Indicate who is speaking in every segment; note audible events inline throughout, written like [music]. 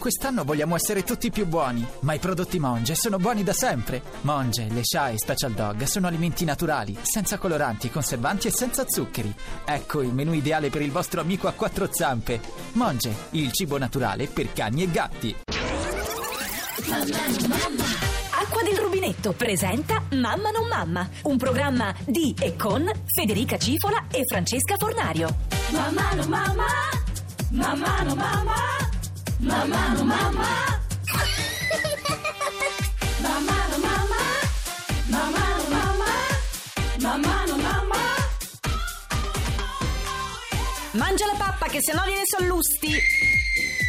Speaker 1: Quest'anno vogliamo essere tutti più buoni, ma i prodotti Monge sono buoni da sempre. Monge, le Sha e Special Dog sono alimenti naturali, senza coloranti, conservanti e senza zuccheri. Ecco il menù ideale per il vostro amico a quattro zampe. Monge, il cibo naturale per cani e gatti.
Speaker 2: Acqua del rubinetto presenta Mamma non mamma, un programma di e con Federica Cifola e Francesca Fornario.
Speaker 3: Mamma no mamma, mamma no mamma, mamma no mamma. Mamma no mamma, mamma no mamma, mamma no mamma.
Speaker 2: Mangia la pappa che se no viene sallusti.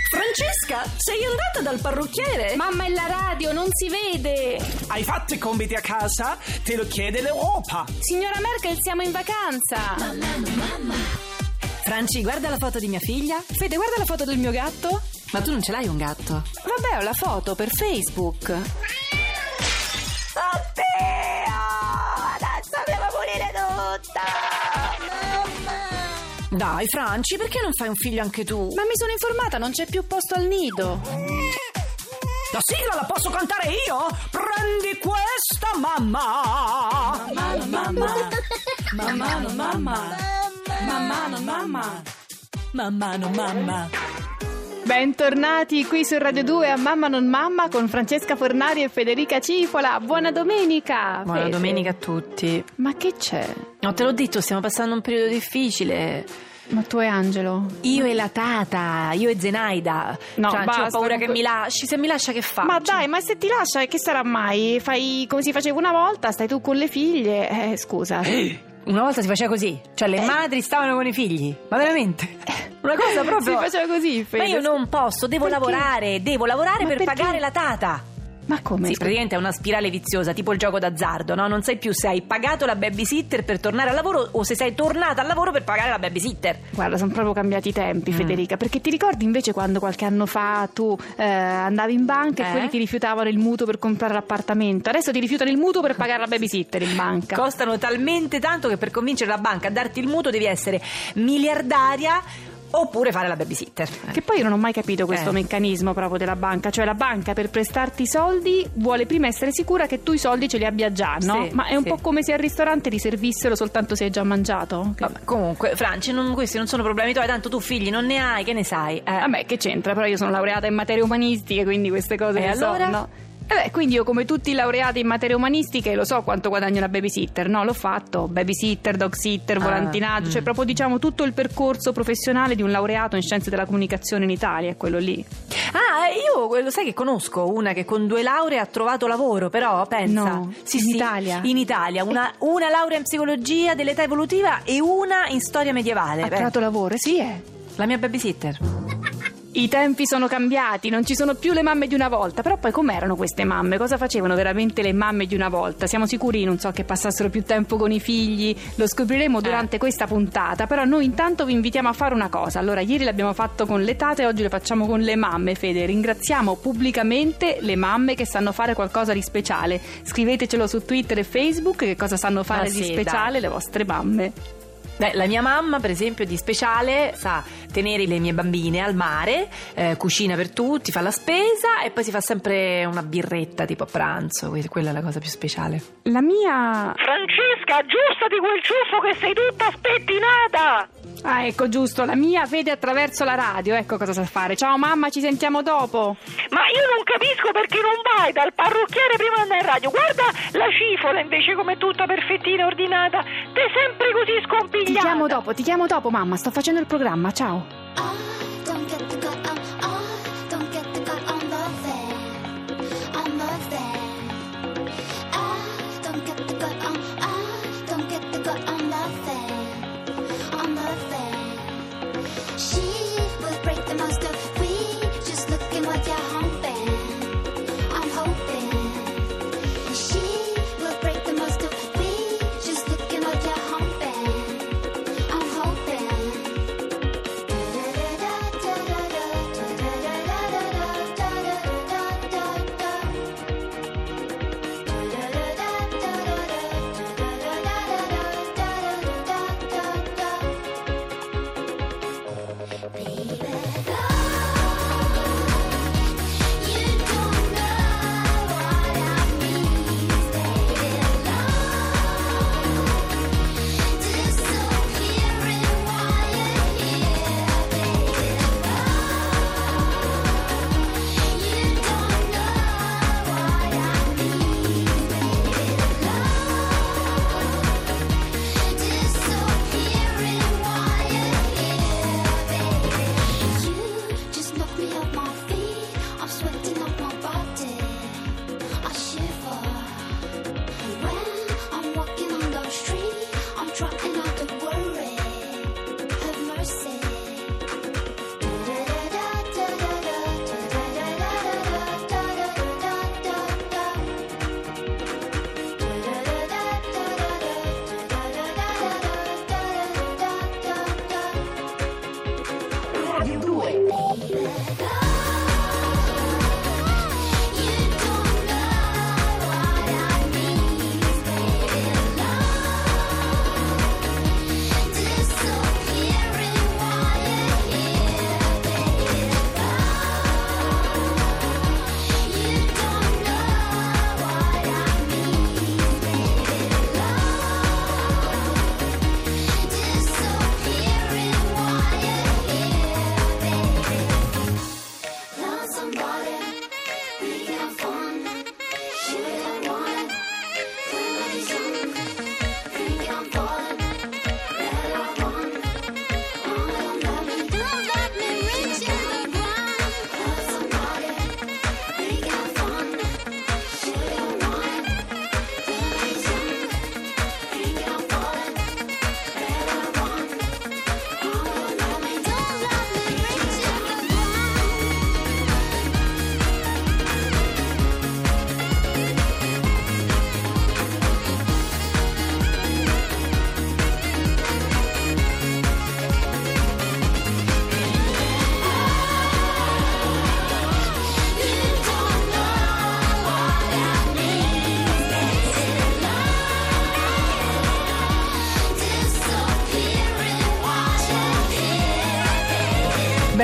Speaker 2: Francesca, sei andata dal parrucchiere?
Speaker 4: Mamma è la radio, non si vede!
Speaker 5: Hai fatto i compiti a casa? Te lo chiede l'Europa.
Speaker 4: Signora Merkel, siamo in vacanza!
Speaker 2: Franci, guarda la foto di mia figlia.
Speaker 4: Fede, guarda la foto del mio gatto.
Speaker 2: Ma tu non ce l'hai un gatto?
Speaker 4: Vabbè, ho la foto per Facebook.
Speaker 2: Dai, Franci, perché non fai un figlio anche tu?
Speaker 4: Ma mi sono informata, non c'è più posto al nido.
Speaker 5: La sigla la posso cantare io? Prendi questa, mamma!
Speaker 3: Mamma mamma, mamma no mamma, mamma no mamma.
Speaker 2: Mamma no mamma.
Speaker 4: Bentornati qui su Radio 2 a Mamma non mamma con Francesca Fornari e Federica Cifola. Buona domenica!
Speaker 2: Buona
Speaker 4: Fede.
Speaker 2: domenica a tutti.
Speaker 4: Ma che c'è?
Speaker 2: No, te l'ho detto, stiamo passando un periodo difficile.
Speaker 4: Ma tu e Angelo?
Speaker 2: Io e la tata, io e Zenaida.
Speaker 4: No,
Speaker 2: Franci,
Speaker 4: basta,
Speaker 2: ho paura che mi lasci. Se mi lascia, che faccio?
Speaker 4: Ma dai, ma se ti lascia, che sarà mai? Fai come si faceva una volta, stai tu con le figlie. Eh, scusa.
Speaker 2: Una volta si faceva così, cioè le madri stavano con i figli. Ma veramente? Una cosa proprio.
Speaker 4: Si faceva così, Fede.
Speaker 2: Ma io non posso, devo
Speaker 4: Perché?
Speaker 2: lavorare, devo lavorare
Speaker 4: Ma
Speaker 2: per
Speaker 4: perché?
Speaker 2: pagare la tata.
Speaker 4: Ma come?
Speaker 2: Sì, praticamente è una spirale viziosa, tipo il gioco d'azzardo, no? Non sai più se hai pagato la babysitter per tornare al lavoro o se sei tornata al lavoro per pagare la babysitter.
Speaker 4: Guarda, sono proprio cambiati i
Speaker 2: Mm.
Speaker 4: tempi, Federica. Perché ti ricordi invece quando qualche anno fa tu eh, andavi in banca
Speaker 2: Eh?
Speaker 4: e quelli ti rifiutavano il mutuo per comprare l'appartamento? Adesso ti rifiutano il mutuo per pagare la babysitter in banca.
Speaker 2: Costano talmente tanto che per convincere la banca a darti il mutuo devi essere miliardaria oppure fare la babysitter.
Speaker 4: Che poi io non ho mai capito questo
Speaker 2: Eh.
Speaker 4: meccanismo proprio della banca, cioè la banca per prestarti i soldi vuole prima essere sicura che tu i soldi ce li abbia già, no?
Speaker 2: Sì,
Speaker 4: Ma è un
Speaker 2: sì.
Speaker 4: po' come se al ristorante ti servissero soltanto se hai già mangiato.
Speaker 2: Vabbè, comunque, Franci, non- questi non sono problemi tuoi, tanto tu figli non ne hai, che ne sai? Eh.
Speaker 4: Vabbè, che c'entra? Però io sono laureata in materie umanistiche, quindi queste cose
Speaker 2: E
Speaker 4: le so,
Speaker 2: allora?
Speaker 4: no? E beh, quindi io come tutti i laureati in materie umanistiche lo so quanto guadagna la babysitter, no? L'ho fatto, babysitter, dog sitter,
Speaker 2: Ah,
Speaker 4: volantinaggio, cioè
Speaker 2: mm.
Speaker 4: proprio diciamo tutto il percorso professionale di un laureato in scienze della comunicazione in Italia, è quello lì.
Speaker 2: Ah, io lo sai che conosco una che con due lauree ha trovato lavoro, però pensa.
Speaker 4: No,
Speaker 2: sì,
Speaker 4: in
Speaker 2: sì,
Speaker 4: Italia?
Speaker 2: In Italia, una, [laughs] una laurea in psicologia dell'età evolutiva e una in storia medievale.
Speaker 4: Ha trovato lavoro, sì, eh.
Speaker 2: la mia babysitter.
Speaker 4: I tempi sono cambiati, non ci sono più le mamme di una volta, però poi com'erano queste mamme? Cosa facevano veramente le mamme di una volta? Siamo sicuri, non so, che passassero più tempo con i figli? Lo scopriremo durante questa puntata, però noi intanto vi invitiamo a fare una cosa. Allora, ieri l'abbiamo fatto con le tate, oggi lo facciamo con le mamme, Fede. Ringraziamo pubblicamente le mamme che sanno fare qualcosa di speciale. Scrivetecelo su Twitter e Facebook che cosa sanno fare
Speaker 2: Ah,
Speaker 4: di
Speaker 2: sì,
Speaker 4: speciale le vostre mamme.
Speaker 2: Beh, la mia mamma, per esempio, di speciale sa tenere le mie bambine al mare, eh, cucina per tutti, fa la spesa e poi si fa sempre una birretta tipo a pranzo. que- Quella è la cosa più speciale.
Speaker 4: La mia...
Speaker 6: Francesca, aggiustati quel ciuffo che sei tutta spettinata!
Speaker 4: Ah, ecco, giusto, la mia vede attraverso la radio, ecco cosa sa fare. Ciao mamma, ci sentiamo dopo.
Speaker 6: Ma io non capisco perché non vai dal parrucchiere prima di andare in radio. Guarda la cifola invece come tutta perfettina, ordinata. Te sempre così
Speaker 4: Ti
Speaker 6: scompigliata.
Speaker 4: chiamo dopo, ti chiamo dopo, mamma, sto facendo il programma, ciao.
Speaker 7: I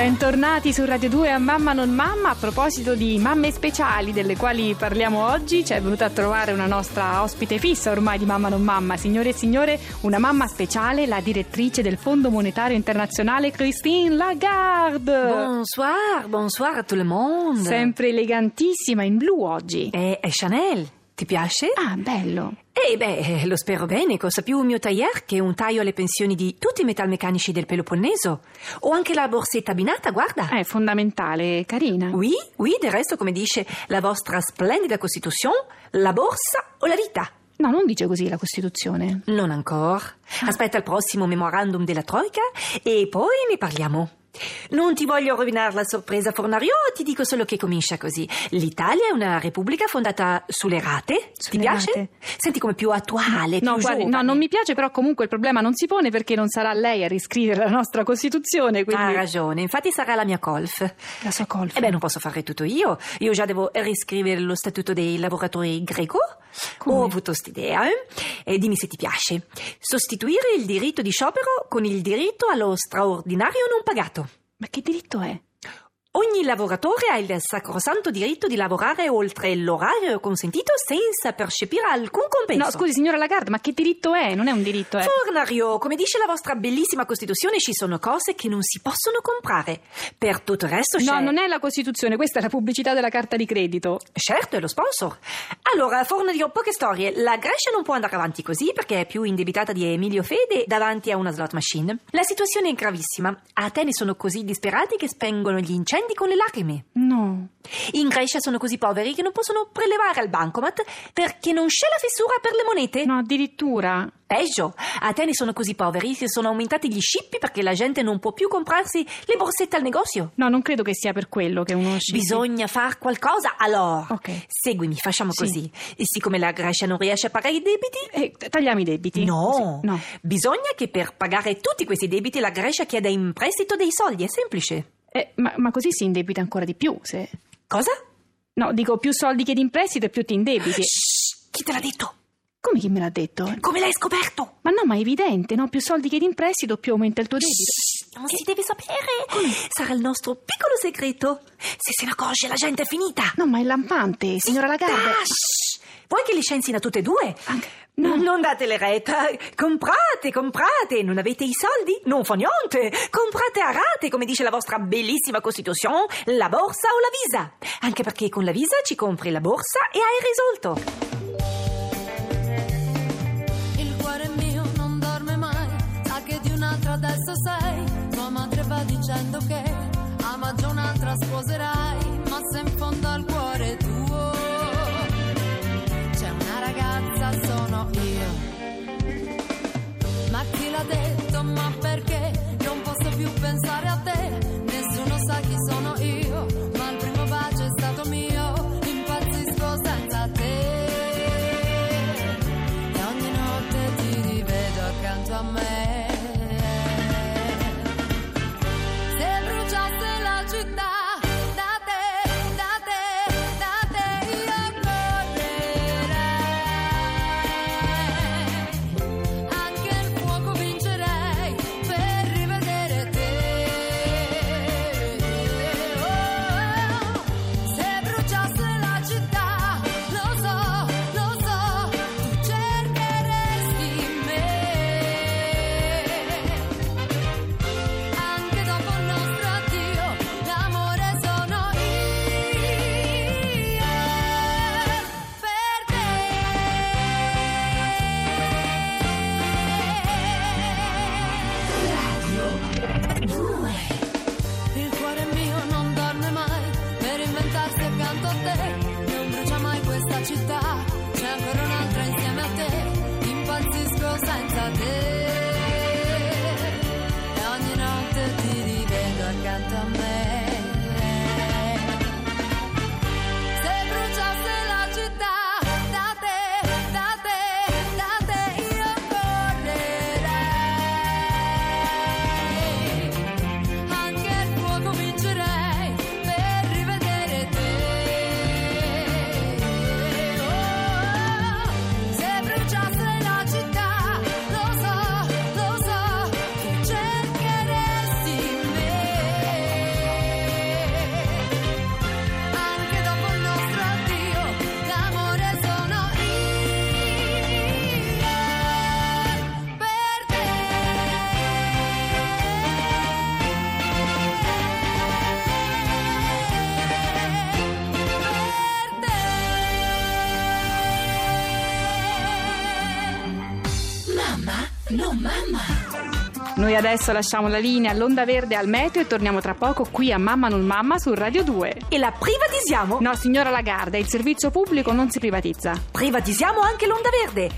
Speaker 4: Bentornati su Radio 2 a Mamma non Mamma. A proposito di mamme speciali delle quali parliamo oggi, ci è venuta a trovare una nostra ospite fissa ormai di Mamma non Mamma. Signore e signore, una mamma speciale, la direttrice del Fondo Monetario Internazionale Christine Lagarde.
Speaker 2: Bonsoir, bonsoir a tout le monde.
Speaker 4: Sempre elegantissima in blu oggi.
Speaker 2: E, e Chanel, ti piace?
Speaker 4: Ah, bello.
Speaker 2: Eh beh, lo spero bene, cosa più un mio tailleur che un taglio alle pensioni di tutti i metalmeccanici del Peloponneso. O anche la borsetta abbinata, guarda.
Speaker 4: È fondamentale, carina.
Speaker 2: Oui, oui, del resto, come dice la vostra splendida Costituzione, la borsa o la vita.
Speaker 4: No, non dice così la Costituzione.
Speaker 2: Non ancora. Aspetta il prossimo memorandum della Troica e poi ne parliamo. Non ti voglio rovinare la sorpresa, Fornario, ti dico solo che comincia così. L'Italia è una repubblica fondata sulle rate. ti
Speaker 4: Sulle
Speaker 2: piace?
Speaker 4: rate?
Speaker 2: Senti come più attuale,
Speaker 4: No,
Speaker 2: più
Speaker 4: guardi, no, non mi piace, però comunque il problema non si pone perché non sarà lei a riscrivere la nostra Costituzione, quindi...
Speaker 2: Ha ragione, infatti sarà la mia colf.
Speaker 4: La sua colfa.
Speaker 2: E beh, non posso fare tutto io. Io già devo riscrivere lo statuto dei lavoratori greco.
Speaker 4: Come?
Speaker 2: Ho avuto st'idea, eh? E dimmi se ti piace. Sostituire il diritto di sciopero con il diritto allo straordinario non pagato.
Speaker 4: Ma che diritto è?
Speaker 2: Ogni lavoratore ha il sacrosanto diritto di lavorare oltre l'orario consentito senza percepire alcun compenso.
Speaker 4: No, scusi, signora Lagarde, ma che diritto è? Non è un diritto, eh.
Speaker 2: Fornario, come dice la vostra bellissima Costituzione, ci sono cose che non si possono comprare. Per tutto il resto c'è...
Speaker 4: No, non è la Costituzione, questa è la pubblicità della carta di credito.
Speaker 2: Certo, è lo sponsor. Allora, Fornario, poche storie. La Grecia non può andare avanti così perché è più indebitata di Emilio Fede davanti a una slot machine. La situazione è gravissima. A Atene sono così disperati che spengono gli incendi con le lacrime.
Speaker 4: No.
Speaker 2: In Grecia sono così poveri che non possono prelevare al bancomat perché non c'è la fessura per le monete.
Speaker 4: No, addirittura.
Speaker 2: Peggio, a Atene sono così poveri che sono aumentati gli scippi perché la gente non può più comprarsi le borsette al negozio.
Speaker 4: No, non credo che sia per quello che uno scippi.
Speaker 2: Bisogna far qualcosa, allora.
Speaker 4: Ok.
Speaker 2: Seguimi, facciamo
Speaker 4: Sì.
Speaker 2: così. E siccome la Grecia non riesce a pagare i debiti,
Speaker 4: Eh, tagliamo i debiti.
Speaker 2: no.
Speaker 4: No.
Speaker 2: Bisogna che per pagare tutti questi debiti la Grecia chieda in prestito dei soldi, è semplice.
Speaker 4: Eh, ma, ma così si indebita ancora di più, se...
Speaker 2: Cosa?
Speaker 4: No, dico più soldi che in prestito e più ti indebiti.
Speaker 2: Shh, chi te l'ha detto?
Speaker 4: Come chi me l'ha detto?
Speaker 2: Come l'hai scoperto?
Speaker 4: Ma no, ma è evidente, no? Più soldi che in prestito, più aumenta il tuo debito.
Speaker 2: Shh, non si deve sapere. Sarà il nostro piccolo segreto. Se se ne accorge la gente è finita.
Speaker 4: No, ma è lampante, signora Lagarde.
Speaker 2: Shh. Vuoi che licenzino tutte e due?
Speaker 4: Anche- no.
Speaker 2: Non datele retta. Comprate, comprate. Non avete i soldi? Non fa niente. Comprate a rate, come dice la vostra bellissima Costituzione, la borsa o la visa. Anche perché con la visa ci compri la borsa e hai risolto.
Speaker 3: Il cuore mio non dorme mai, sa che di un'altra adesso sei. Tua madre va dicendo che a maggio un'altra sposerai,
Speaker 4: Noi adesso lasciamo la linea all'onda verde al meteo e torniamo tra poco qui a Mamma non Mamma su Radio 2.
Speaker 2: E la privatizziamo?
Speaker 4: No, signora Lagarda, il servizio pubblico non si privatizza.
Speaker 2: Privatizziamo anche l'onda verde.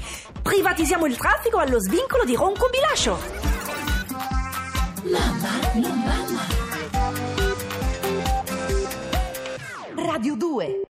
Speaker 2: Privatizziamo il traffico allo svincolo di Ronco Bilascio. Radio 2